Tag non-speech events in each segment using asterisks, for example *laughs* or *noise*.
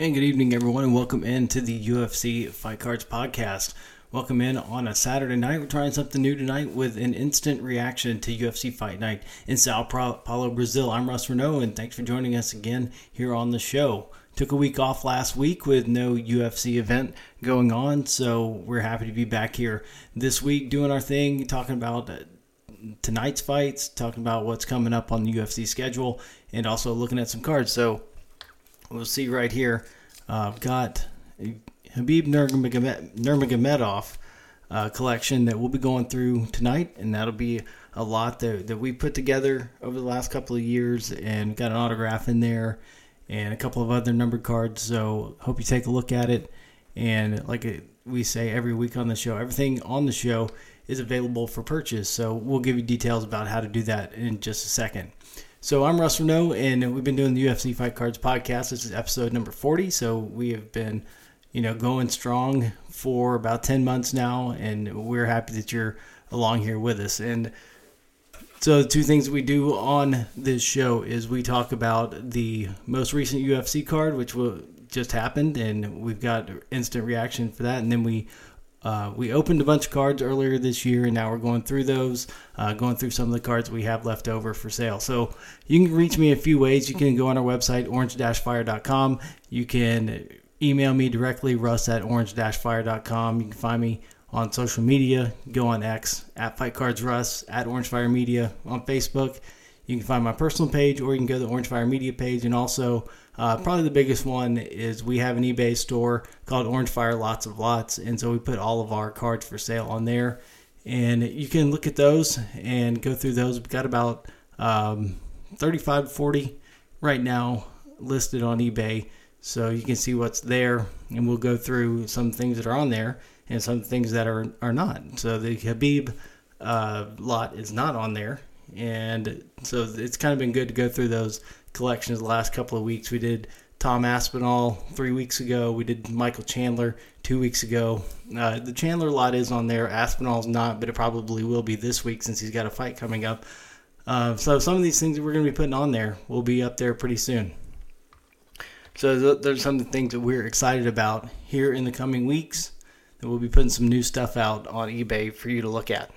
And good evening, everyone, and welcome in to the UFC Fight Cards Podcast. Welcome in on a Saturday night. We're trying something new tonight with an instant reaction to UFC Fight Night in Sao Paulo, Brazil. I'm Russ Reneau, and thanks for joining us again here on the show. Took a week off last week with no UFC event going on, so we're happy to be back here this week doing our thing, talking about uh, tonight's fights, talking about what's coming up on the UFC schedule, and also looking at some cards. So we'll see right here. Uh, got Khabib Nurmagomedov uh, collection that we'll be going through tonight, and that'll be a lot that, that we put together over the last couple of years, and got an autograph in there, and a couple of other numbered cards. So hope you take a look at it. And like we say every week on the show, everything on the show is available for purchase. So we'll give you details about how to do that in just a second. So I'm Russ Reneau, and we've been doing the UFC Fight Cards podcast. This is episode number 40. So we have been, you know, going strong for about 10 months now, and we're happy that you're along here with us. And so the two things we do on this show is we talk about the most recent UFC card, which will just happened, and we've got instant reaction for that, and then we uh, we opened a bunch of cards earlier this year, and now we're going through those, uh, going through some of the cards we have left over for sale. So you can reach me a few ways. You can go on our website, orange-fire.com. You can email me directly, russ at orange-fire.com. You can find me on social media. Go on X, at Fight Cards Russ, at Orange Fire Media, on Facebook. You can find my personal page, or you can go to the Orange Fire Media page, and also uh, probably the biggest one is we have an eBay store called Orange Fire Lots of Lots, and so we put all of our cards for sale on there, and you can look at those and go through those. We've got about um, 35 40 right now listed on eBay, so you can see what's there, and we'll go through some things that are on there and some things that are are not. So the Khabib uh, lot is not on there, and so it's kind of been good to go through those collections the last couple of weeks. We did Tom Aspinall three weeks ago. We did Michael Chandler two weeks ago. Uh, the Chandler lot is on there. Aspinall's not, but it probably will be this week since he's got a fight coming up. Uh, so some of these things that we're going to be putting on there will be up there pretty soon. So th- there's some of the things that we're excited about here in the coming weeks. That we'll be putting some new stuff out on eBay for you to look at.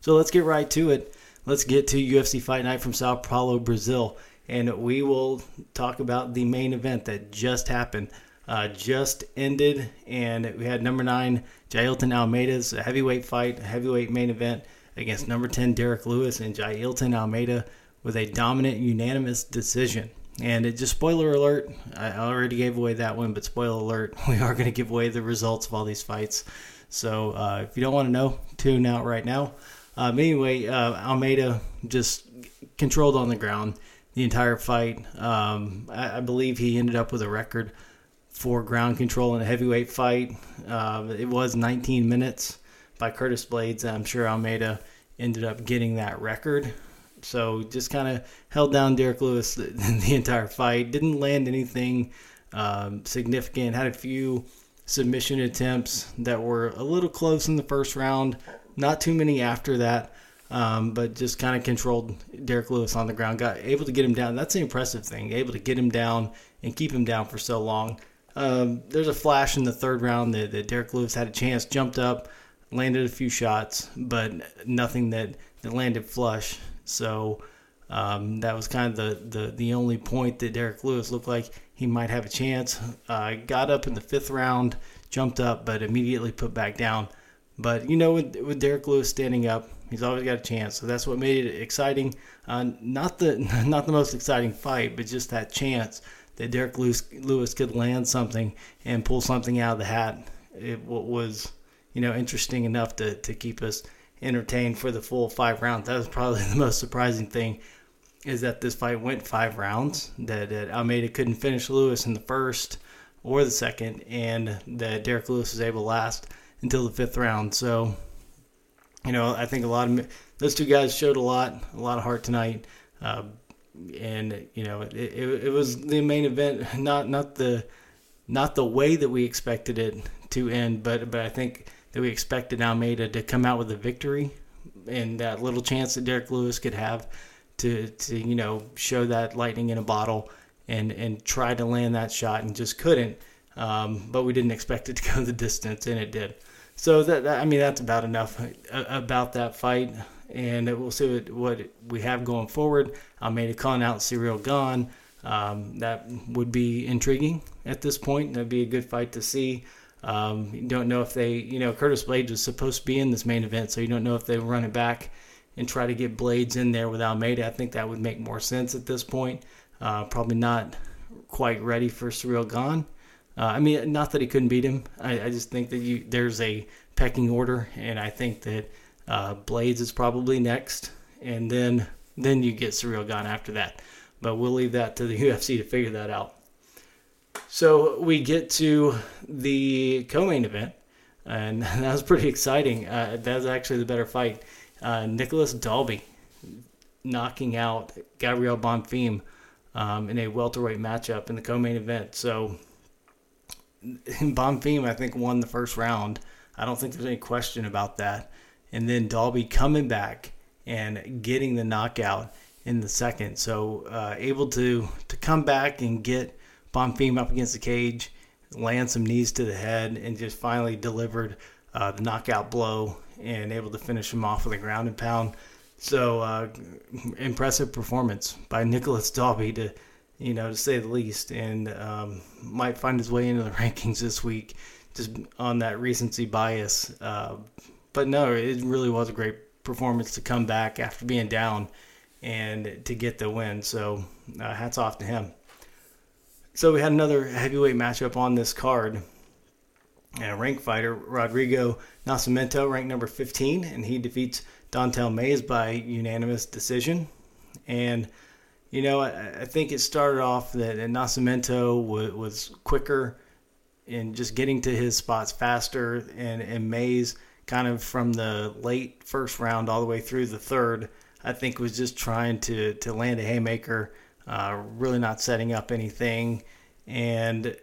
So let's get right to it let's get to UFC Fight Night from Sao Paulo, Brazil, and we will talk about the main event that just happened. Uh, just ended, and we had number nine Jailton Almeida's heavyweight fight, heavyweight main event against number 10 Derrick Lewis and Jailton Almeida with a dominant unanimous decision. And it just spoiler alert, I already gave away that one, but spoiler alert, *laughs* we are going to give away the results of all these fights. So uh, if you don't want to know, tune out right now. Um, anyway, uh, Almeida just controlled on the ground the entire fight. Um, I, I, believe he ended up with a record for ground control in a heavyweight fight. Uh, it was 19 minutes by Curtis Blaydes. I'm sure Almeida ended up getting that record. So just kind of held down Derrick Lewis the, *laughs* the, entire fight. Didn't land anything um, significant. Had a few submission attempts that were a little close in the first round. Not too many after that, um, but just kind of controlled Derrick Lewis on the ground. Got able to get him down. That's the impressive thing. Able to get him down and keep him down for so long. Um, there's a flash in the third round that, that Derrick Lewis had a chance, jumped up, landed a few shots, but nothing that, that landed flush. So um, that was kind of the, the, the only point that Derrick Lewis looked like he might have a chance. Uh, got up in the fifth round, jumped up, but immediately put back down. But you know, with, with Derrick Lewis standing up, he's always got a chance. So that's what made it exciting. Uh, not the *laughs* not the most exciting fight, but just that chance that Derrick Lewis, Lewis could land something and pull something out of the hat. It was you know interesting enough to to keep us entertained for the full five rounds. That was probably *laughs* the most surprising thing is that this fight went five rounds. That, that Almeida couldn't finish Lewis in the first or the second, and that Derrick Lewis was able to last until the fifth round. So, you know, I think a lot of those two guys showed a lot, a lot of heart tonight. Uh, and you know, it, it, it, was the main event, *laughs* not not the not the way that we expected it to end, but but I think that we expected Almeida to come out with a victory, and that little chance that Derrick Lewis could have to to you know show that lightning in a bottle and and try to land that shot and just couldn't. Um, but we didn't expect it to go the distance, and it did. So that, that I mean that's about enough uh, about that fight, and we'll see what, what we have going forward. Almeida calling out Ciryl Gane. Um, that would be intriguing at this point. That'd be a good fight to see. Um, you don't know if they, you know, Curtis Blaydes was supposed to be in this main event, so you don't know if they run it back and try to get Blaydes in there with Almeida. I think that would make more sense at this point. Uh, probably not quite ready for Ciryl Gane. Uh, I mean, not that he couldn't beat him. I, I, just think that you there's a pecking order, and I think that uh, Blaydes is probably next, and then then you get Ciryl Gane after that. But we'll leave that to the *laughs* UFC to figure that out. So we get to the co-main event, and *laughs* that was pretty exciting. Uh, that was actually the better fight. Uh, Nicolas Dalby knocking out Gabriel Bonfim um, in a welterweight matchup in the co-main event. So *laughs* Bonfim, I think, won the first round. I don't think there's any question about that. And then Dalby coming back and getting the knockout in the second. So uh, able to to come back and get Bonfim up against the cage, land some knees to the head, and just finally delivered uh, the knockout blow and able to finish him off with a ground and pound. So uh, impressive performance by Nicholas Dalby to you know to say the least, and um, might find his way into the *laughs* rankings this week just on that recency bias. Uh, but no, it really was a great performance to come back after being down and to get the win. So uh, hats off to him. So we had another heavyweight matchup on this card. And a rank fighter, Rodrigo Nascimento, ranked number 15, and he defeats Don'Tale Mayes by unanimous decision. And, you know, I, I think it started off that Nascimento was, was quicker in just getting to his spots faster, and, and Mayes kind of from the late first round all the way through the third I think was just trying to to land a haymaker, uh, really not setting up anything, and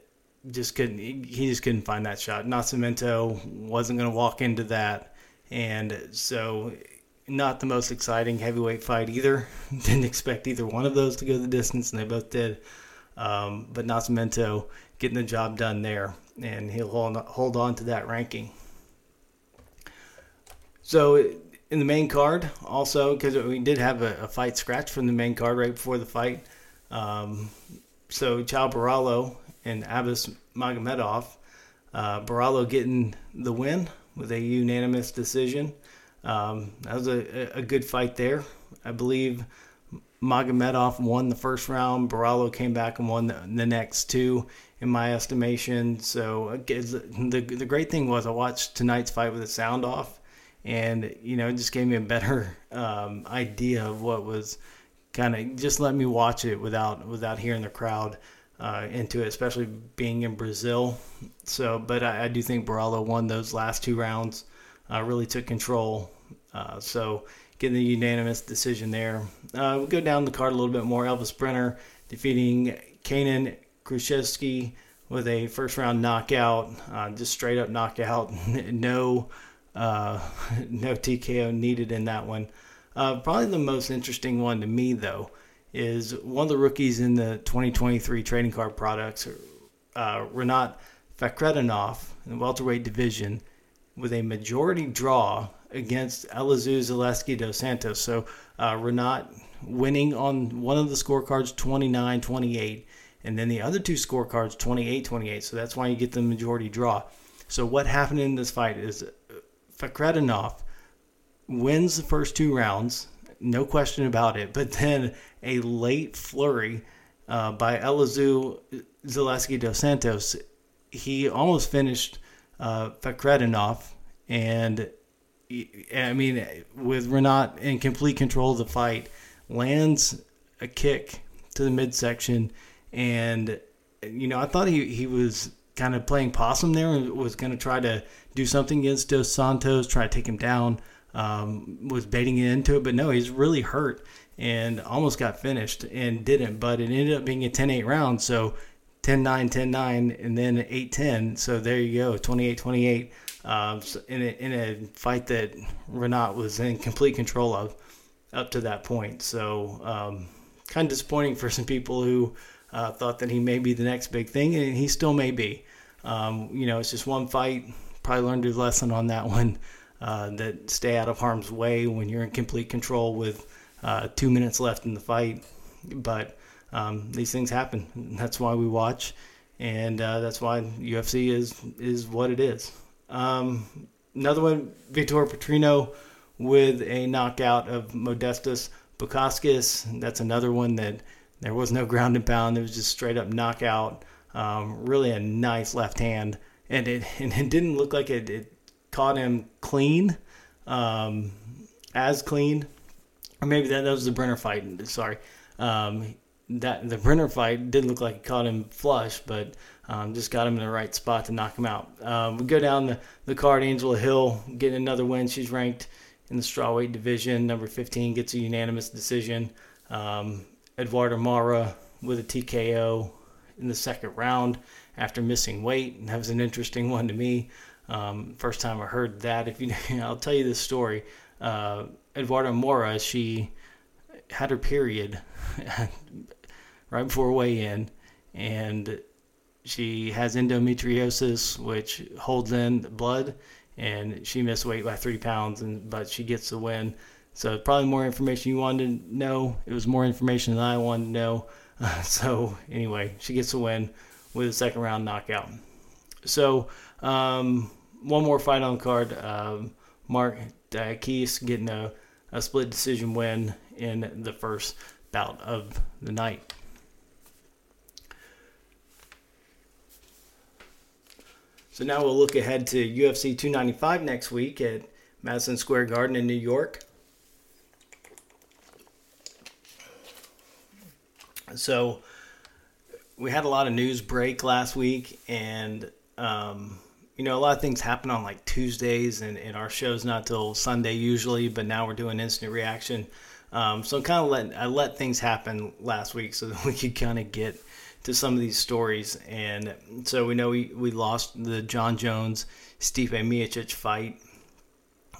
just couldn't. He just couldn't find that shot. Nascimento wasn't going to walk into that, and so not the most exciting heavyweight fight either. *laughs* Didn't expect either one of those to go the distance, and they both did. Um, but Nascimento getting the job done there, and he'll hold, hold on to that ranking. So in the main card also because we did have a, a, fight scratch from the main card right before the fight. Um, so Borralho and Abbas Magomedov. Uh, getting the win with a unanimous decision. Um, that was a, a good fight there. I believe Magomedov won the first round. Borralho came back and won the, the next two, in my estimation. So the the great thing was I watched tonight's fight with the sound off, and you know, it just gave me a better um, idea of what was kind of just let me watch it without without hearing the crowd uh, into it, especially being in Brazil. So, but I, I do think Borralho won those last two rounds, uh, really took control. Uh, so, getting the unanimous decision there. Uh, we'll go down the card a little bit more. Elvis Brener defeating Kaynan Kruschewsky with a first round knockout, uh, just straight up knockout, *laughs* no uh, *laughs* no TKO needed in that one. Probably the most interesting one to me, though, is one of the rookies in the 2023 trading card products, uh, Rinat Fakhretdinov in the welterweight division, with a majority draw against Elizeu Zaleski dos Santos. So uh, Rinat winning on one of the scorecards 29 28, and then the other two scorecards 28 28. So that's why you get the majority draw. So what happened in this fight is Fakhretdinov wins the first two rounds, no question about it. But then a late flurry uh, by Elizeu Zaleski dos Santos, he almost finished uh, Fakhretdinov, and I mean, with Rinat in complete control of the fight, lands a kick to the midsection, and you know I thought he he was kind of playing possum there and was going to try to do something against Dos Santos, try to take him down. Um, was baiting it into it, but no, he's really hurt and almost got finished and didn't. But it ended up being a 10 8 round. So 10 9, 10 9, and then 8 10. So there you go, 28 28 uh, in, a, in a fight that Rinat was in complete control of. up to that point. So um, kind of disappointing for some people who uh, thought that he may be the next big thing, and he still may be. Um, you know, it's just one fight. Probably learned his lesson on that one. Uh, that stay out of harm's way when you're in complete control with uh, two minutes left in the fight. But um, these things happen. And That's why we watch, and uh, that's why UFC is is what it is. Um, another one, Vitor Petrino with a knockout of Modestas Bukauskas. That's another one that there was no ground and pound. It was just straight up knockout. Um, really a nice left hand, and it *laughs* and it didn't look like it, it caught him clean, um, as clean, or maybe that, that was the Brener fight. Sorry, um, that the Brener fight did look like it caught him flush, but um, just got him in the right spot to knock him out. Um, we go down the, the card. Angela Hill getting another win. She's ranked in the strawweight division. Number 15 gets a unanimous decision. Um, Eduarda Moura with a TKO in the second round after missing weight. And That was an interesting one to me. Um, first time I heard that. If you, *laughs* I'll tell you this story. Uh, Eduarda Moura, she had her period *laughs* right before weigh-in, and she has endometriosis, which holds in blood, and she missed weight by three pounds, and but she gets the win. So probably more information you wanted to know. It was more information than I wanted to know. Uh, *laughs* so anyway, she gets the win with a second round knockout. So um, one more fight on the card. Um, Marc Diakiese getting a, a split decision win in the first bout of the night. So now we'll look ahead to UFC 295 next week at Madison Square Garden in New York. So we had a lot of news break last week, and um, you know a lot of things happen on like Tuesdays, and, and our show's not till Sunday usually, but now we're doing instant reaction. Um, so kind of let I let things happen last week so that *laughs* we could kind of get to some of these stories. And so we know we, we lost the Jon Jones Stipe Miocic fight.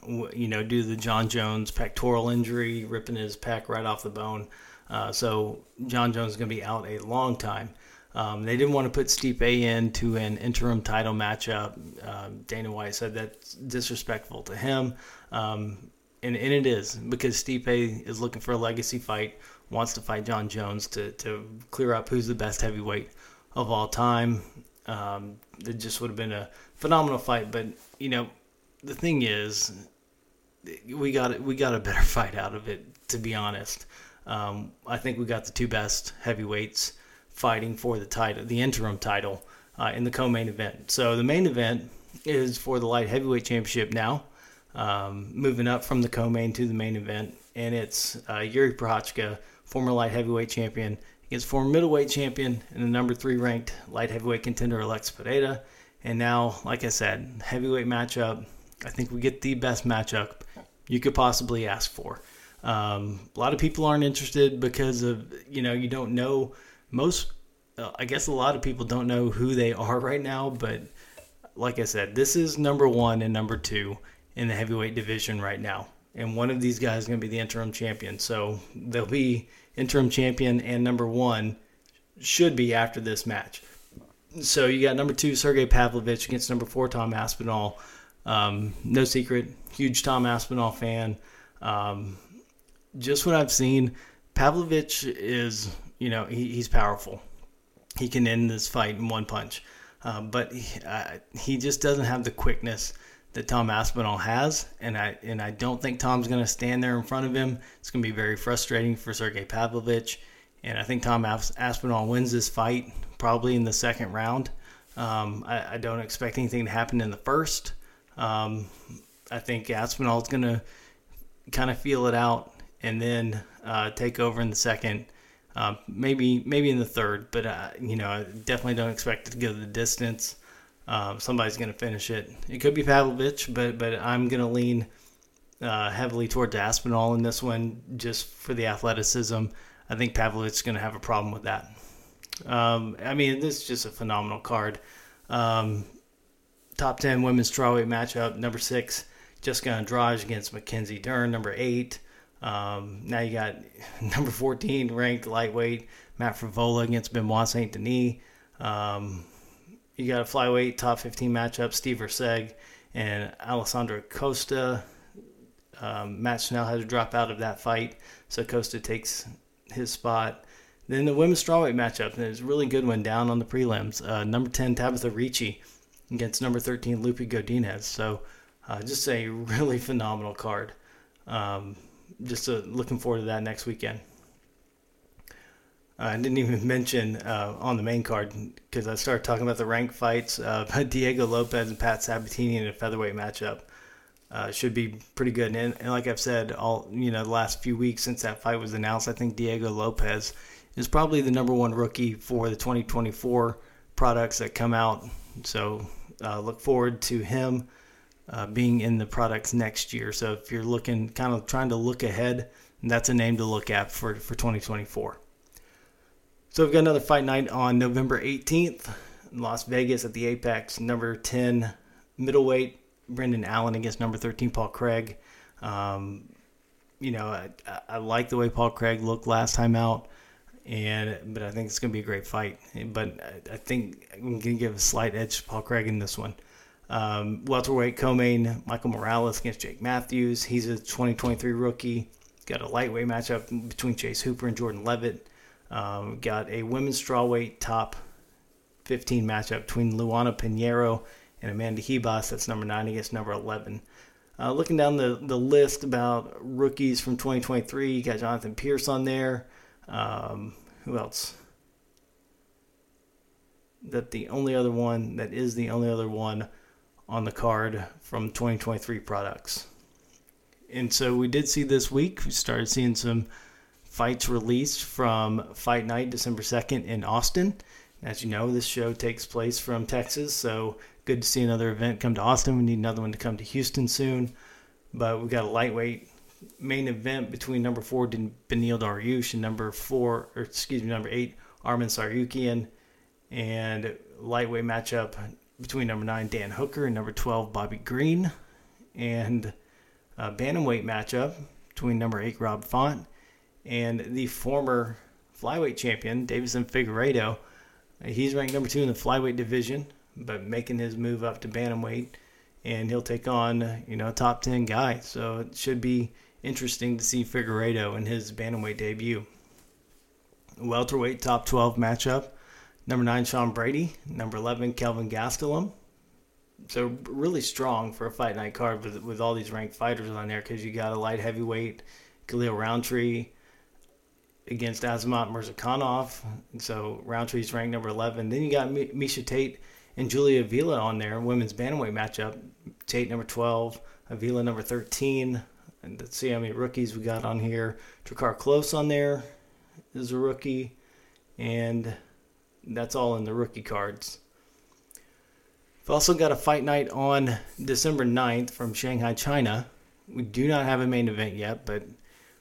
You know, due to the Jon Jones pectoral injury, ripping his pec right off the bone. Uh, so Jon Jones is going to be out a long time. Um, they didn't want to put Stipe into an interim title matchup. Uh, Dana White said that's disrespectful to him. Um, and, and it is because Stipe is looking for a legacy fight wants to fight Jon Jones to, to clear up who's the best heavyweight of all time. Um, it just would have been a phenomenal fight. But you know, the thing is, we got we got a better *laughs* fight out of it. To be honest, um, I think we got the two best heavyweights fighting for the title, the interim title, uh, in the co-main event. So the main event is for the light heavyweight championship now, um, moving up from the co-main to the main event, and it's uh, Jiri Prochazka former light heavyweight champion, against former middleweight champion and the number three ranked light heavyweight contender Alex Pereira. And now, like I said, heavyweight matchup. I think we get the best matchup you could possibly ask for. Um, a lot of people aren't interested because of you know you don't know most. Uh, I guess a lot of people don't know who they are right now, but like I said, this is number one and number two in the heavyweight division right now and one of these guys is going to be the interim champion. So they'll be interim champion and number one should be after this match. So you got number two Sergey Pavlovich against number four Tom Aspinall. Um, no secret, huge Tom Aspinall fan. Um, just what I've seen, Pavlovich is you know he, he's powerful. He can end this fight in one punch, uh, but he, uh, he just doesn't have the quickness that Tom Aspinall has, and I and I don't think Tom's going to stand there in front of him. It's going to be very frustrating for Sergey Pavlovich, and I think Tom Aspinall wins this fight probably in the second round. Um, I, I, don't expect anything to happen in the first. Um, I think Aspinall is going to kind of feel it out and then uh, take over in the second. Uh, maybe maybe in the third, but uh, you know I definitely don't expect it to go the distance. Um, somebody's going to finish it. It could be Pavlovich, but but I'm going to lean uh, heavily towards Aspinall in this one just for the athleticism. I think Pavlovich is going to have a problem with that. Um, I mean, this is just a phenomenal card. Um, top 10 women's strawweight matchup. Number six, Jessica Andrade against Mackenzie Dern. Number eight, Um, now you got *laughs* number 14 ranked lightweight Matt Frevola against Benoit Saint Denis. Um, you got a flyweight top 15 matchup Steve Erceg and Alessandro Costa. Um, Matt Schnell had to drop out of that fight, so Costa takes his spot. Then the women's strawweight matchup, and it's a really good one down on the prelims. Uh, number 10, Tabitha Ricci against number 13, Lupi Godinez. So uh, just a *laughs* really phenomenal card. Um, just uh, looking forward to that next weekend. I didn't even mention uh, on the main card because I started talking about the rank fights. Uh, *laughs* Diego Lopes and Pat Sabatini in a featherweight matchup uh, should be pretty good. And, and, like I've said, all you know, the last few weeks since that fight was announced, I think Diego Lopes is probably the number one rookie for the 2024 products that come out. So uh, look forward to him uh, being in the products next year. So if you're looking, kind of trying to look ahead, that's a name to look at for, for 2024. So we've got another fight night on November 18th in Las Vegas at the Apex. Number 10 middleweight Brendan Allen against number 13 Paul Craig. Um, you know, I, I, like the way Paul Craig looked last time out, and but I think it's going to be a great fight. But I, I think I'm going to give a slight edge to Paul Craig in this one. Um, welterweight co-main Michael Morales against Jake Matthews. He's a 2023 rookie. Got a lightweight matchup between Chase Hooper and Jordan Levitt. Um, got a women's strawweight top 15 matchup between Luana Pinheiro and Amanda Ribas. That's number nine against number 11. Uh, looking down the, the list about rookies from 2023, you got Jonathan Pearce on there. Um, who else? That the only other one that is the only other one on the card from 2023 products. And so we did see this week, we started seeing some fights released from Fight Night December 2nd in Austin. As you know, this show takes place from Texas, so good to see another event come to Austin. We need another one to come to Houston soon. But we've got a lightweight main event between number four Beneil Dariush and number four, or excuse me, number eight Arman Tsarukyan, and lightweight matchup between number nine Dan Hooker and number 12 Bobby Green, and a bantamweight matchup between number eight Rob Font and the former flyweight champion Deiveson Figueiredo. He's ranked number two in the flyweight division, but making his move up to bantamweight, and he'll take on you know a top ten guy. So it should be interesting to see Figueiredo in his bantamweight debut. Welterweight top 12 matchup Number nine, Sean Brady. Number 11, Kelvin Gastelum. So really strong for a fight night card with, with all these ranked fighters on there because you got a light heavyweight, Khalil Rountree against Azamat Murzakanov. So Rountree's ranked number 11. Then you got Miesha Tate and Julia Avila on there, women's bantamweight matchup. Tate number 12, Avila number 13. And let's see how many rookies we got on here. Drakkar Klose on there is a rookie. And that's all in the rookie cards. We've also got a fight night on December 9th from Shanghai, China. We do not have a main event yet, but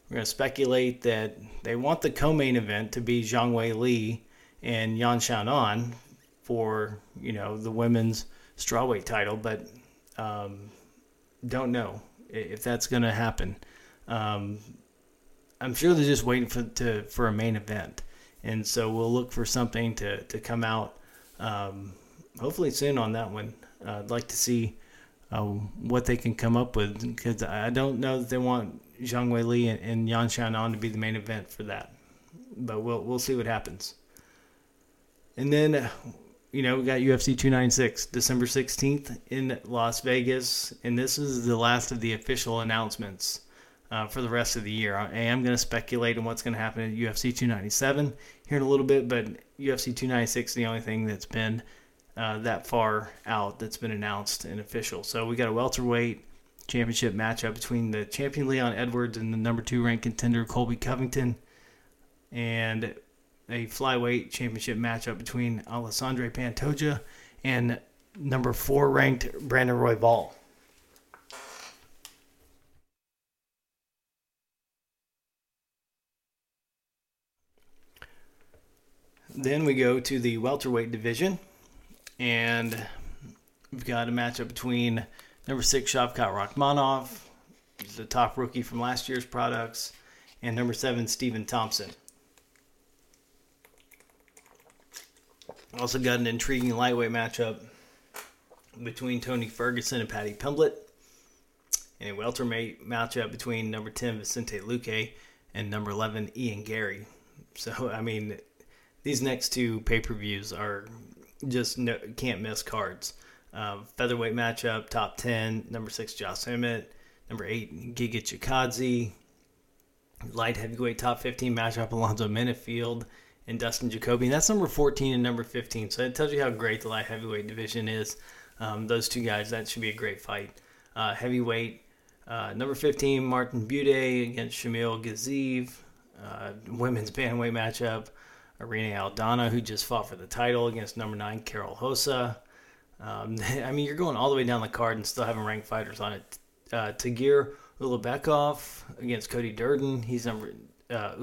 we're going to speculate that they want the co-main event to be Zhang Weili and Yan Xiaonan for, you know, the women's strawweight title, but um, don't know if that's going to happen. Um, I'm sure they're just waiting for to for a main event and so we'll look for something to, to come out um, hopefully soon on that one. Uh, I'd like to see uh, what they can come up with because I don't know that they want Zhang Weili and, and Yan Xiaonan to be the main event for that, but we'll we'll see what happens. And then, you know, we got UFC 296 December 16th in Las Vegas, and this is the last of the official announcements uh, for the rest of the year. I am going to speculate on what's going to happen at UFC 297 here in a little bit, but UFC 296 is the only thing that's been uh, that far out that's been announced and official. So we got a welterweight championship matchup between the champion Leon Edwards and the number two ranked contender Colby Covington, and a flyweight championship matchup between Alexandre Pantoja and number four ranked Brandon Royval. Then we go to the welterweight division, and we've got a matchup between number six Shavkat Rakhmonov He's the top rookie from last year's products. And number seven, Stephen Thompson. Also got an intriguing lightweight matchup between Tony Ferguson and Paddy Pimblett. And a welterweight matchup between number 10, Vicente Luque, and number 11, Ian Garry. So, I mean, these next two pay per views are just no, can't miss cards. Uh, featherweight matchup, top 10, number 6, Josh Emmett, number 8, Giga Chikadze. Light heavyweight top 15 matchup, Alonzo Menifield and Dustin Jacoby. And that's number 14 and number 15. So it tells you how great the light heavyweight division is. Um, those two guys, that should be a great fight. Uh, heavyweight, uh, number 15, Martin Buday against Shamil Gaziev. Uh, women's bantamweight matchup, Irene Aldana, who just fought for the title against number 9, Karol Rosa. Um, *laughs* I mean, you're going all the way down the card and still having ranked fighters on it. Uh, Tagir Ulanbekov against Cody Durden. He's number uh,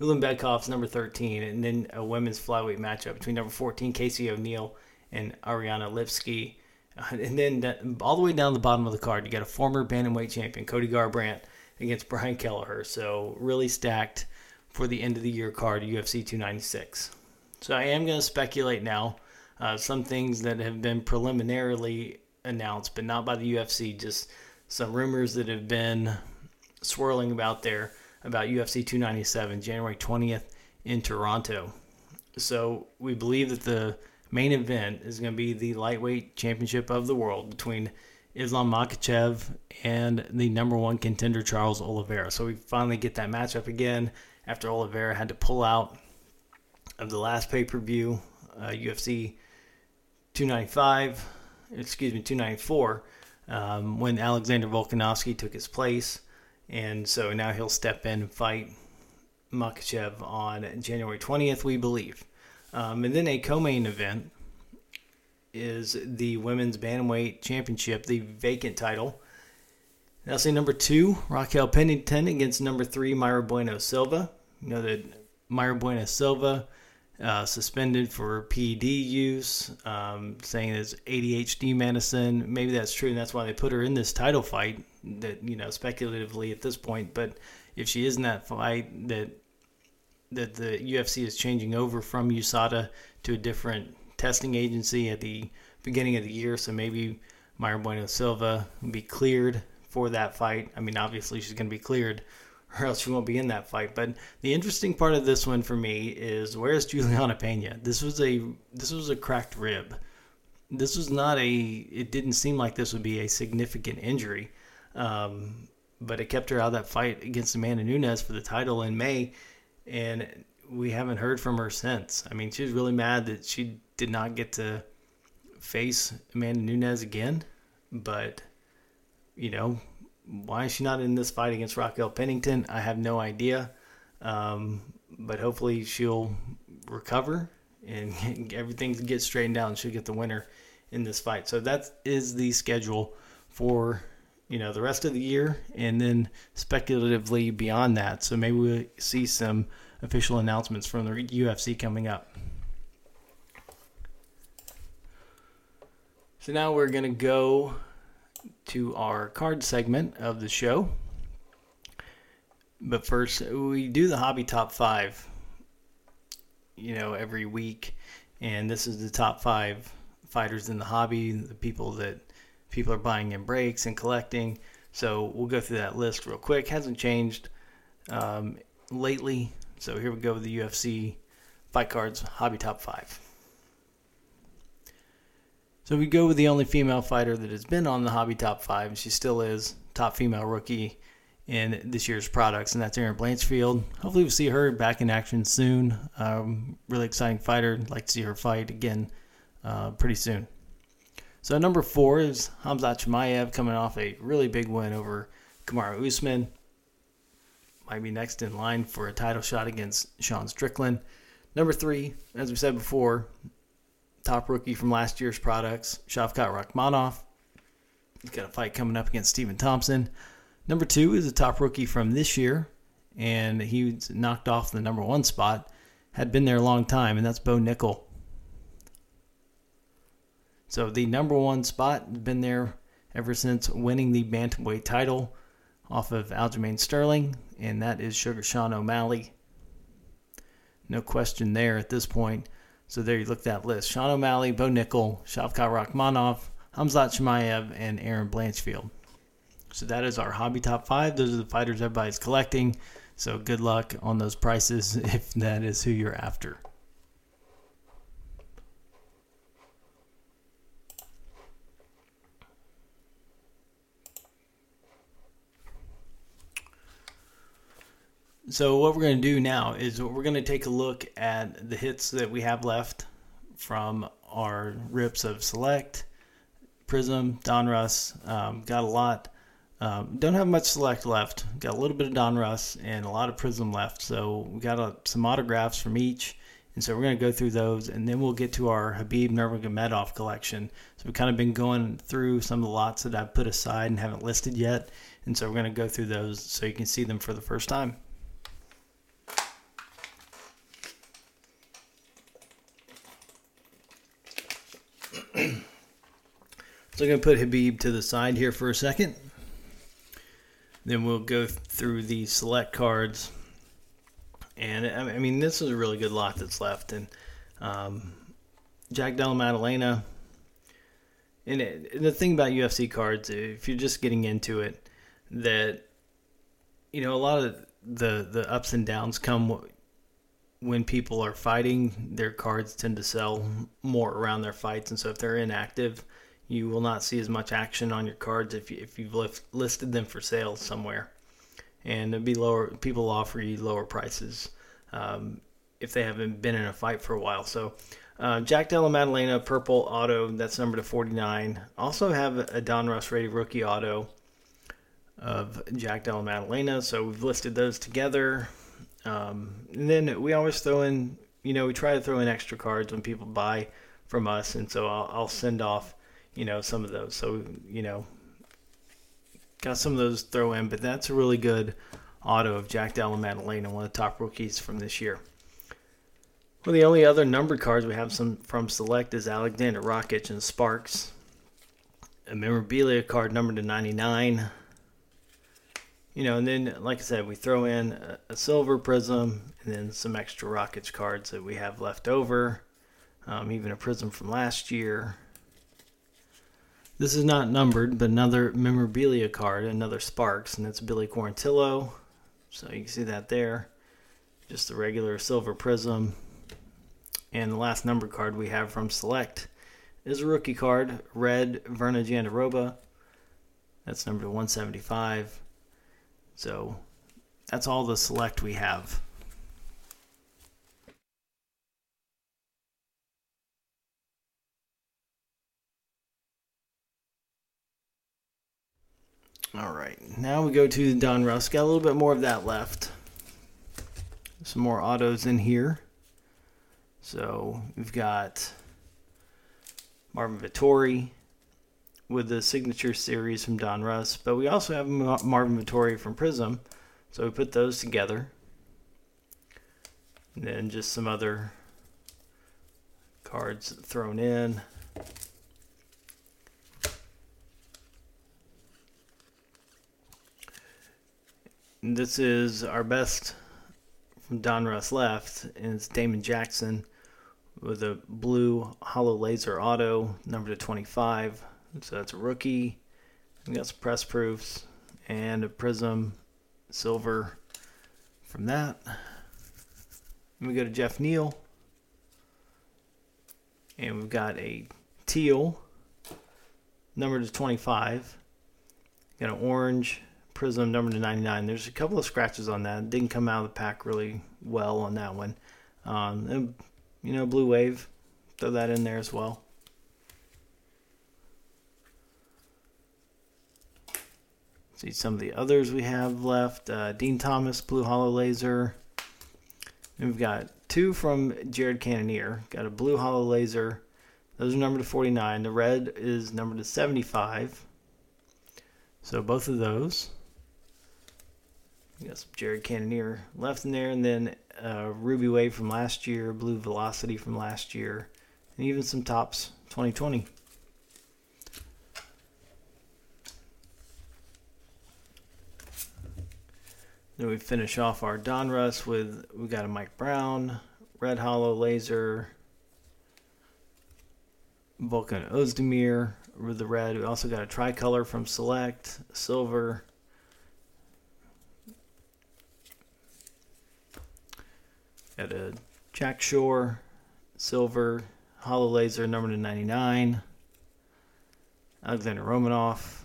Ulabek, number 13, and then a women's flyweight matchup between number 14 Casey O'Neill and Ariane Lipski. Uh, *laughs* and then that, all the way down the bottom of the card, you got a former bantamweight champion Cody Garbrandt against Brian Kelleher. So really stacked for the end of the year card, UFC 296. So I am going to speculate now. Uh, some things that have been preliminarily announced, but not by the UFC, just some rumors that have been swirling about there about UFC 297, January 20th in Toronto. So we believe that the main event is going to be the lightweight championship of the world between Islam Makhachev and the number one contender Charles Oliveira. So we finally get that matchup again after Oliveira had to pull out of the last pay per view, uh, UFC 295, excuse me, 294, um, when Alexander Volkanovski took his place. And so now he'll step in and fight Makhachev on January 20th, we believe. Um, and then a co main event is the Women's Bantamweight Championship, the vacant title. Now, say number two, Raquel Pennington against number three, Mayra Bueno Silva. You know that Mayra Bueno Silva uh, suspended for PED use, um, saying it's ADHD medicine. Maybe that's true, and that's why they put her in this title fight. That you know, speculatively at this point, but if she is in that fight, that that the UFC is changing over from USADA to a different testing agency at the beginning of the year, so maybe Mayra Bueno Silva will be cleared for that fight. I mean, obviously she's going to be cleared, or else she won't be in that fight. But the interesting part of this one for me is where's Juliana Pena? This was a this was a cracked rib. This was not a. It didn't seem like this would be a significant injury, um, but it kept her out of that fight against Amanda Nunes for the title in May, and we haven't heard from her since. I mean, she was really mad that she did not get to face Amanda Nunes again, but you know, why is she not in this fight against Raquel Pennington? I have no idea. Um, but hopefully she'll recover and *laughs* everything gets straightened out and she'll get the winner in this fight. So that is the schedule for you know the rest of the year and then speculatively beyond that. So maybe we'll see some official announcements from the UFC coming up. So now we're going to go to our card segment of the show. But first, we do the hobby top five, you know, every week. And this is the top five fighters in the hobby, the people that people are buying in breaks and collecting. So we'll go through that list real quick. Hasn't changed um, lately. So here we go with the UFC Fight Cards Hobby Top 5. So we go with the only female fighter that has been on the Hobby Top 5, and she still is top female rookie in this year's products, and that's Erin Blanchfield. Hopefully, we'll see her back in action soon. Um, really exciting fighter. Like to see her fight again uh, pretty soon. So, number four is Hamzat Chimaev coming off a really big win over Kamaru Usman. Might be next in line for a title shot against Sean Strickland. Number three, as we said before, top rookie from last year's products, Shavkat Rakhmonov. He's got a fight coming up against Stephen Thompson. Number two is a top rookie from this year, and he knocked off the number one spot. Had been there a long time, and that's Bo Nickal. So the number one spot has been there ever since winning the bantamweight title off of Aljamain Sterling, and that is Sugar Sean O'Malley. No question there at this point. So there you look at that list. Sean O'Malley, Bo Nickal, Shavkat Rakhmonov, Hamzat Chimaev, and Erin Blanchfield. So that is our hobby top five. Those are the fighters everybody's collecting. So good luck on those prices *laughs* if that is who you're after. So what we're going to do now is we're going to take a look at the hits that we have left from our rips of Select, Prizm, Donruss. Um, got a lot. Um, don't have much Select left. Got a little bit of Donruss and a lot of Prizm left. So we got uh, some autographs from each. And so we're going to go through those, and then we'll get to our Khabib Nurmagomedov collection. So we've kind of been going through some of the lots that I've put aside and haven't listed yet. And so we're going to go through those so you can see them for the first time. *clears throat* So I'm going to put Khabib to the side here for a second. Then we'll go through the select cards. And I mean, this is a really good lot that's left. And um, Jack Della Maddalena. And it, the thing about UFC cards, if you're just getting into it, that you know a lot of the the ups and downs come when people are fighting. Their cards tend to sell more around their fights, and so if they're inactive, you will not see as much action on your cards if, you, if you've list, listed them for sale somewhere. And it'd be lower, people offer you lower prices um, if they haven't been in a fight for a while. So, uh, Jack Della Maddalena, purple auto, that's number to 49. Also have a Donruss rated rookie auto of Jack Della Maddalena. So we've listed those together. Um, and then we always throw in, you know, we try to throw in extra cards when people buy from us. And so I'll, I'll send off you know, some of those. So, you know, got some of those throw in, but that's a really good auto of Jack Della Maddalena, one of the top rookies from this year. Well, the only other numbered cards we have some from Select is Aleksandar Rakic and Sparks. A memorabilia card numbered to 99. You know, and then, like I said, we throw in a, a silver prizm and then some extra rockets cards that we have left over. Um, even a prizm from last year. This is not numbered, but another memorabilia card, another Sparks, and it's Billy Quarantillo. So you can see that there. Just the regular silver prizm. And the last number card we have from Select is a rookie card, red Virna Jandiroba. That's number 175. So that's all the Select we have. All right, now we go to Don Donruss. Got a little bit more of that left. Some more autos in here. So we've got Marvin Vettori with the signature series from Donruss, but we also have Marvin Vettori from Prizm. So we put those together. And then just some other cards thrown in. This is our best from Donruss left, and it's Damon Jackson with a blue hollow laser auto, number to 25. So that's a rookie. We got some press proofs and a prizm silver from that. And we go to Geoff Neal. And we've got a teal, number to 25. Got an orange, Prizm number to 99. There's a couple of scratches on that. Didn't come out of the pack really well on that one. Um, and, you know, Blue Wave, throw that in there as well. See some of the others we have left. Uh, Dean Thomas, Blue Hollow Laser. And we've got two from Jared Cannonier. Got a Blue Hollow Laser. Those are numbered to 49. The red is numbered to 75. So both of those. We got some Jared Cannonier left in there, and then uh, Ruby Wave from last year, Blue Velocity from last year, and even some Topps 2020. Then we finish off our Donruss with we got a Mike Brown, Red Hollow Laser, Volkan Oezdemir with the red. We also got a tricolor from Select, silver. Got a Jack Shore, silver, hollow laser, number to 99. Alexander Romanov,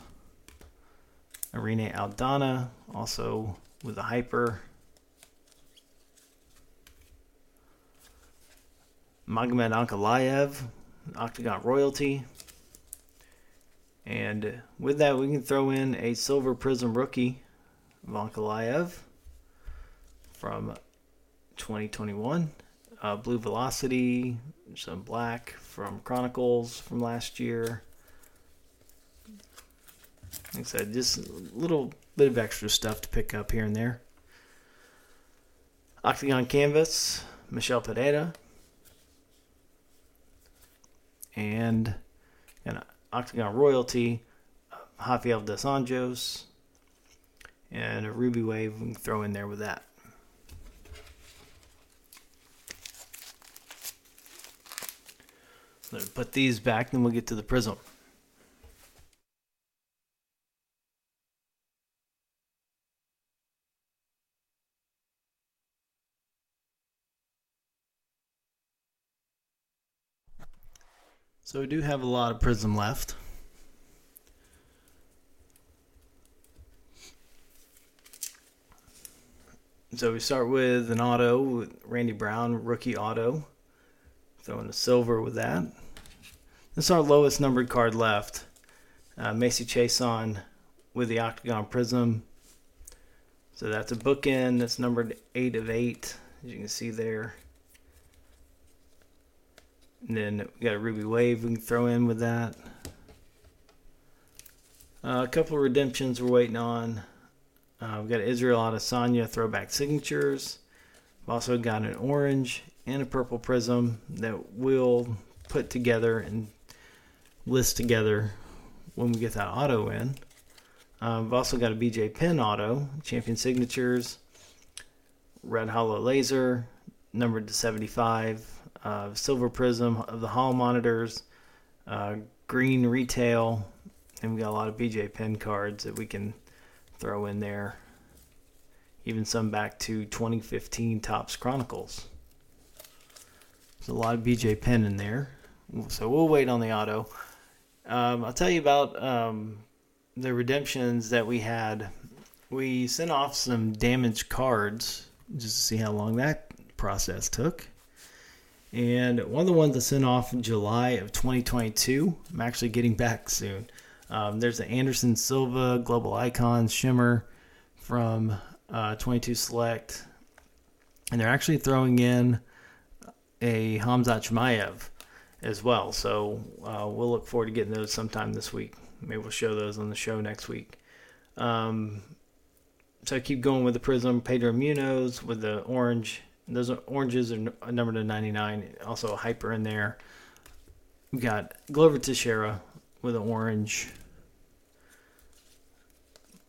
Irene Aldana, also with a hyper. Magomed Ankalaev, Octagon Royalty. And with that, we can throw in a Silver Prizm rookie, Ankalaev, from 2021. Uh, Blue Velocity, some black from Chronicles from last year. Like I said, just a little bit of extra stuff to pick up here and there. Octagon Canvas, Michel Pereira. And an Octagon Royalty, Rafael Dos Anjos. And a Ruby Wave we can throw in there with that. put these back, then we'll get to the prizm. So we do have a lot of prizm left. So we start with an auto, Randy Brown, rookie auto. Throwing a silver with that. This is our lowest numbered card left. Uh, Macy Chiasson with the Octagon Prism. So that's a bookend that's numbered 8 of 8, as you can see there. And then we got a Ruby Wave we can throw in with that. Uh, a couple of redemptions we're waiting on. Uh, we've got Israel Adesanya throwback signatures. We've also got an orange and a purple prizm that we'll put together and list together when we get that auto in. Uh, we've also got a BJ Penn auto, Champion Signatures, Red Hollow Laser, numbered to 75, uh, Silver Prizm of the Hall Monitors, uh, Green Retail, and we got a lot of BJ Penn cards that we can throw in there. Even some back to 2015 Topps Chronicles. There's a lot of BJ Penn in there. So we'll wait on the auto. Um, I'll tell you about um, the redemptions that we had. We sent off some damaged cards just to see how long that process took. And one of the ones that sent off in July of 2022, I'm actually getting back soon. Um, there's the Anderson Silva Global Icons Shimmer from uh, 22 Select. And they're actually throwing in a Khamzat Chimaev as well. So uh, we'll look forward to getting those sometime this week. Maybe we'll show those on the show next week. Um, so I keep going with the Prizm Pedro Munoz with the orange those oranges are numbered to 99. Also a hyper in there. We got Glover Teixeira with an orange.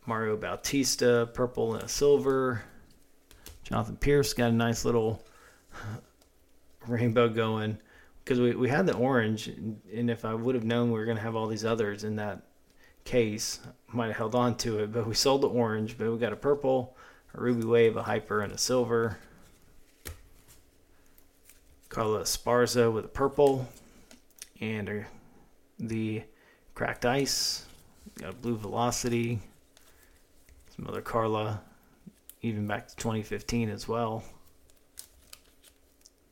Mario Bautista, purple and a silver. Jonathan Pearce got a nice little *laughs* rainbow going because we, we had the orange, and if I would have known we were going to have all these others in that case, I might have held on to it. But we sold the orange, but we got a purple, a ruby wave, a hyper, and a silver. Carla Esparza with a purple and the cracked ice. Got a blue velocity. Some other Carla, even back to 2015 as well.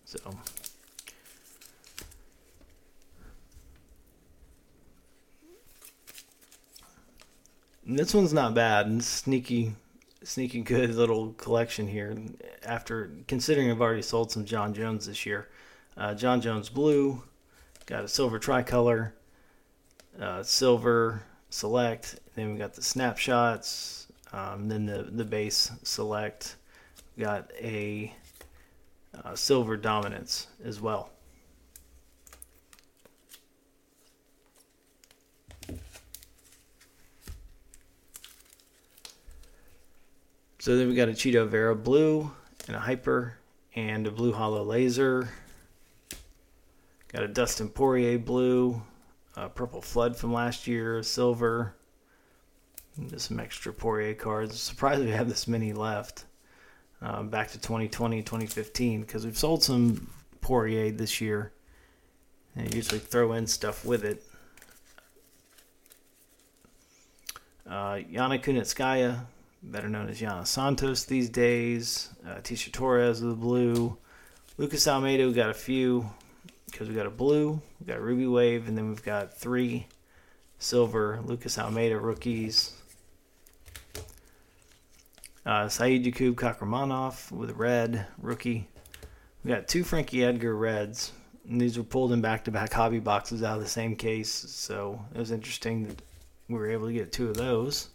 So. And this one's not bad. And sneaky sneaky good little collection here. After considering I've already sold some Jon Jones this year, uh, Jon Jones blue, got a silver tricolor, uh, silver select. Then we got the snapshots. Um, then the the base select. Got a uh, silver dominance as well. So then we got a Chito Vera Blue and a Hyper and a Blue Hollow Laser. Got a Dustin Poirier Blue, a Purple Flood from last year, Silver. Just some extra Poirier cards. Surprised we have this many left. Uh, back to 2020, 2015, because we've sold some Poirier this year. And usually throw in stuff with it. Uh, Yana Kunitskaya, better known as Yana Santos these days. Uh, Tecia Torres with the blue. Lucas Almeida, we got a few because we got a blue, we got Ruby Wave, and then we've got three silver Lucas Almeida rookies. Uh, Saidyokub Kakhramonov with a red rookie. We got two Frankie Edgar reds. And these were pulled in back to back hobby boxes out of the same case. So it was interesting that we were able to get two of those.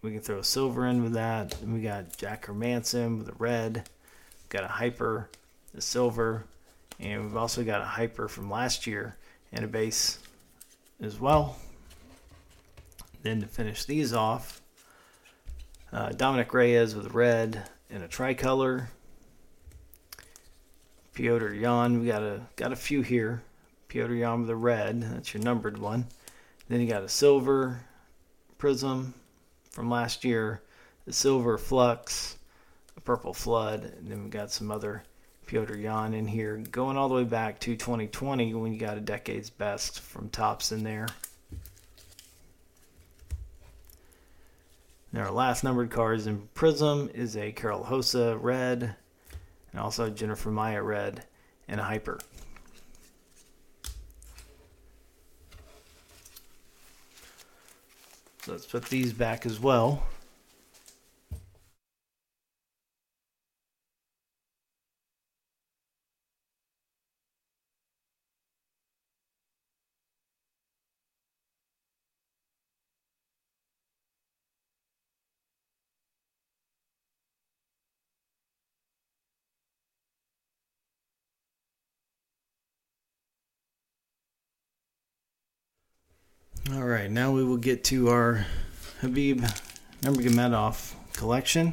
We can throw a silver in with that. And we got Jack Hermansson with a red. We've got a hyper, a silver, and we've also got a hyper from last year and a base as well. Then to finish these off, uh, Dominick Reyes with red and a tricolor. Petr Yan, we got a got a few here. Petr Yan with a red, that's your numbered one. Then you got a silver prizm from last year, the silver flux, a purple flood, and then we've got some other Petr Yan in here, going all the way back to 2020 when you got a decade's best from Topps in there. And our last numbered cards in Prizm is a Karol Rosa red, and also Jennifer Maia red, and a Hyper. So let's put these back as well. All right, now we will get to our Khabib Nurmagomedov collection.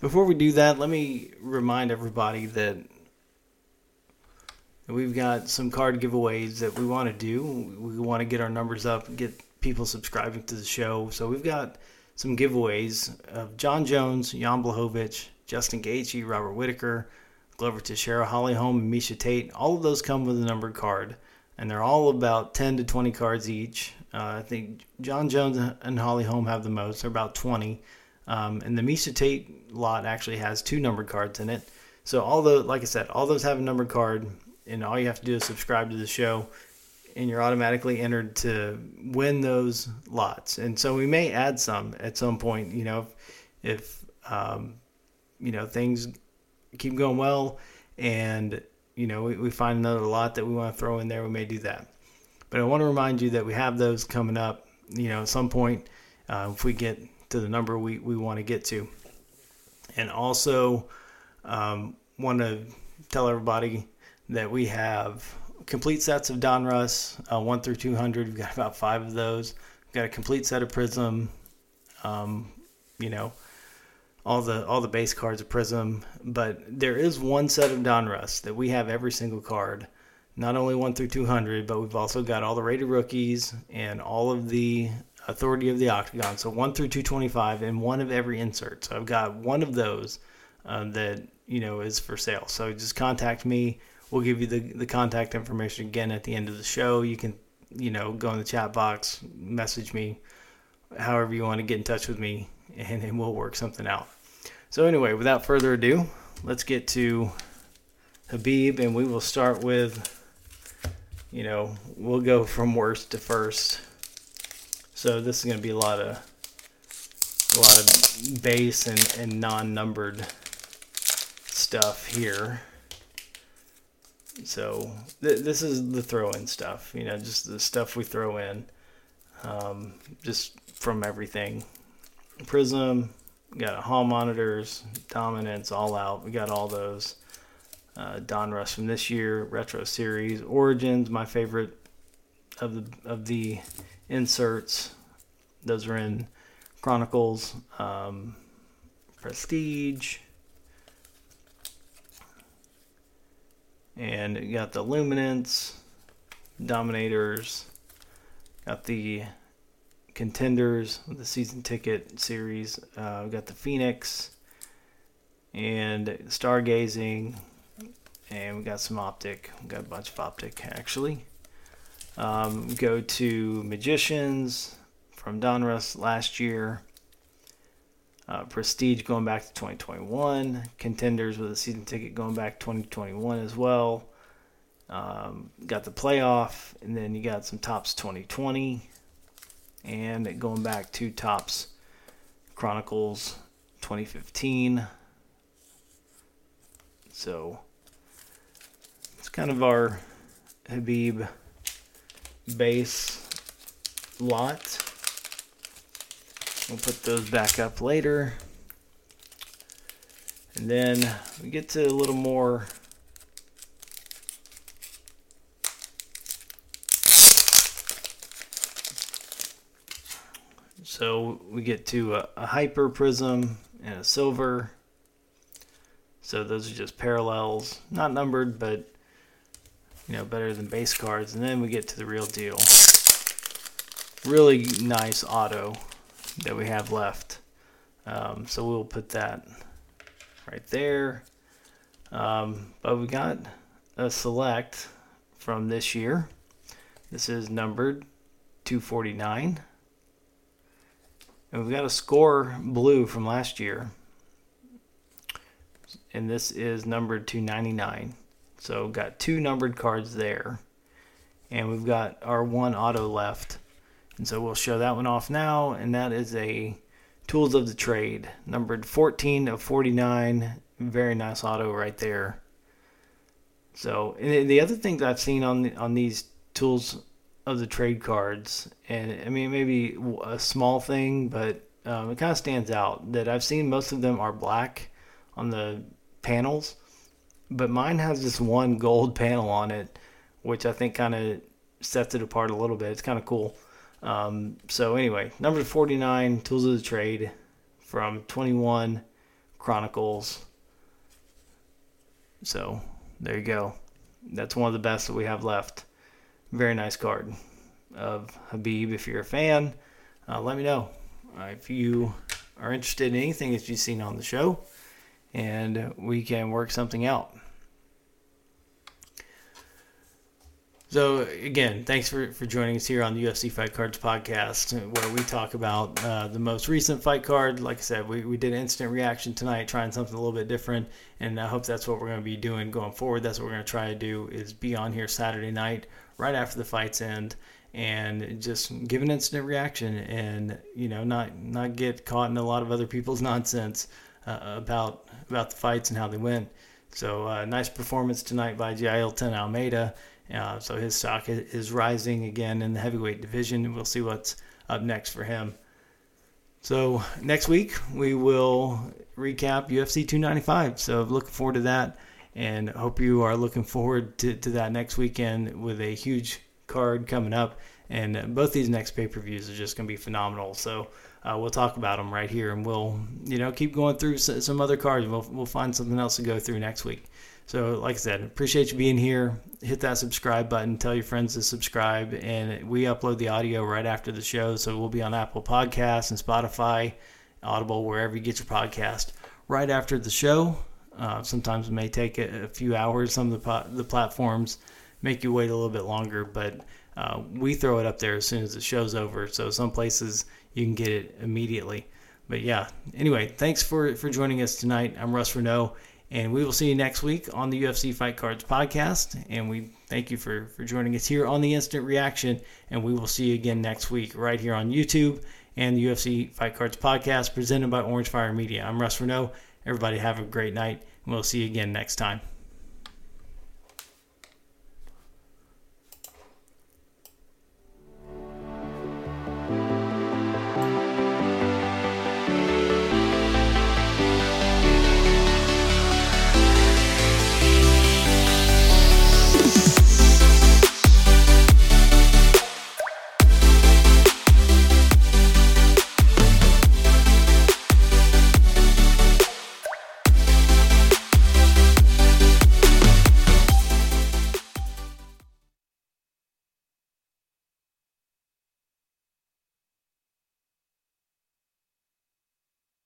Before we do that, let me remind everybody that we've got some card giveaways that we want to do. We want to get our numbers up, get people subscribing to the show. So we've got some giveaways of Jon Jones, Jan Blachowicz, Justin Gaethje, Robert Whitaker, Glover Teixeira, Holly Holm, and Miesha Tate. All of those come with a numbered card and they're all about 10 to 20 cards each. Uh, I think Jon Jones and Holly Holm have the most. They're about 20. Um, and the Miesha Tate lot actually has two numbered cards in it. So all the, like I said, all those have a numbered card, and all you have to do is subscribe to the show, and you're automatically entered to win those lots. And so we may add some at some point. You know, if, if um, you know things keep going well, and you know, we, we find another lot that we want to throw in there, we may do that. But I want to remind you that we have those coming up, you know, at some point uh, if we get to the number we, we want to get to. And also um, want to tell everybody that we have complete sets of Donruss, uh, 1 through 200. We've got about five of those. We've got a complete set of Prizm, um, you know, all the all the base cards of Prizm, but there is one set of Donruss that we have every single card, not only one through two hundred, but we've also got all the rated rookies and all of the Authority of the Octagon, so one through two twenty five, and one of every insert. So I've got one of those uh, that you know is for sale. So just contact me. We'll give you the the contact information again at the end of the show. You can you know go in the chat box, message me, however you want to get in touch with me *laughs* and, and we'll work something out. So, anyway, without further ado, let's get to Khabib, and we will start with, you know, we'll go from worst to first. So this is going to be a lot of a lot of base and, and non-numbered stuff here. So th- this is the throw-in stuff, you know, just the stuff we throw in, um, just from everything. Prizm, got hall monitors, dominance, all out. We got all those. Uh, Donruss from this year, retro series, Origins, my favorite of the of the inserts. Those are in Chronicles, um, Prestige, and got the Luminance, Dominators, got the Contenders, the season ticket series. Uh, we got the Phoenix and Stargazing, and we've got some Optic. We've got a bunch of Optic actually. Um, go to Magicians from Donruss last year. Uh, Prestige going back to 2021. Contenders with a season ticket going back 2021 as well. Um, got the playoff, and then you got some Topps 2020, and going back to Topps Chronicles 2015. So it's kind of our Khabib base lot. We'll put those back up later. And then we get to a little more So we get to a, a, hyper prizm and a silver. So those are just parallels, not numbered, but you know, better than base cards. And then we get to the real deal. Really nice auto that we have left. Um, so we'll put that right there. Um, but we got a select from this year. This is numbered 249. And we've got a score blue from last year. And this is numbered 299. So got two numbered cards there. And we've got our one auto left. And so we'll show that one off now. And that is a Tools of the Trade, numbered 14 of 49. Very nice auto right there. So, and the other thing that I've seen on the, on these Tools of the Trade cards, and I mean, maybe a small thing, but um, it kind of stands out that I've seen most of them are black on the panels but mine has this one gold *laughs* panel on it, which I think kind of sets it apart a little bit. It's kind of cool. Um, so anyway, number 49, Tools of the Trade from 21 Chronicles. So there you go. That's one of the best that we have left. Very nice card of Khabib. If you're a fan, uh, let me know uh, if you are interested in anything that you've seen on the show, and we can work something out. So again, thanks for, for joining us here on the UFC Fight Cards podcast, where we talk about uh, the most recent fight card. Like I said, we, we did an instant reaction tonight, trying something a little bit different, and I hope that's what we're going to be doing going forward. That's what we're going to try to do is be on here Saturday night, right after the fights end, and just give an instant reaction, and you know, not not get caught in a lot of other people's *laughs* nonsense uh, about about the fights and how they went. So uh, nice performance tonight by Jailton Almeida. Uh, so his stock is rising again in the heavyweight division. We'll see what's up next for him. So next week we will recap UFC 295. So looking forward to that, and hope you are looking forward to, to that next weekend with a huge card coming up. And both these next pay per views are just going to be phenomenal. So uh, we'll talk about them right here, and we'll you know keep going through some other cards. We'll we'll find something else to go through next week. So, like I said, appreciate you being here. Hit that subscribe button. Tell your friends to subscribe. And we upload the audio right after the show. So, we'll be on Apple Podcasts and Spotify, Audible, wherever you get your podcast, right after the show. Uh, sometimes it may take a, a, few hours. Some of the, the platforms make you wait a little bit longer, but uh, we throw it up there as soon as the show's over. So, some places you can get it immediately. But yeah, anyway, thanks for, for joining us tonight. I'm Russ Reneau and we will see you next week on the UFC Fight Cards podcast. And we thank you for, for joining us here on the Instant Reaction. And we will see you again next week right here on YouTube and the UFC Fight Cards podcast presented by Orange Fire Media. I'm Russ Reneau. Everybody have a great night. And we'll see you again next time.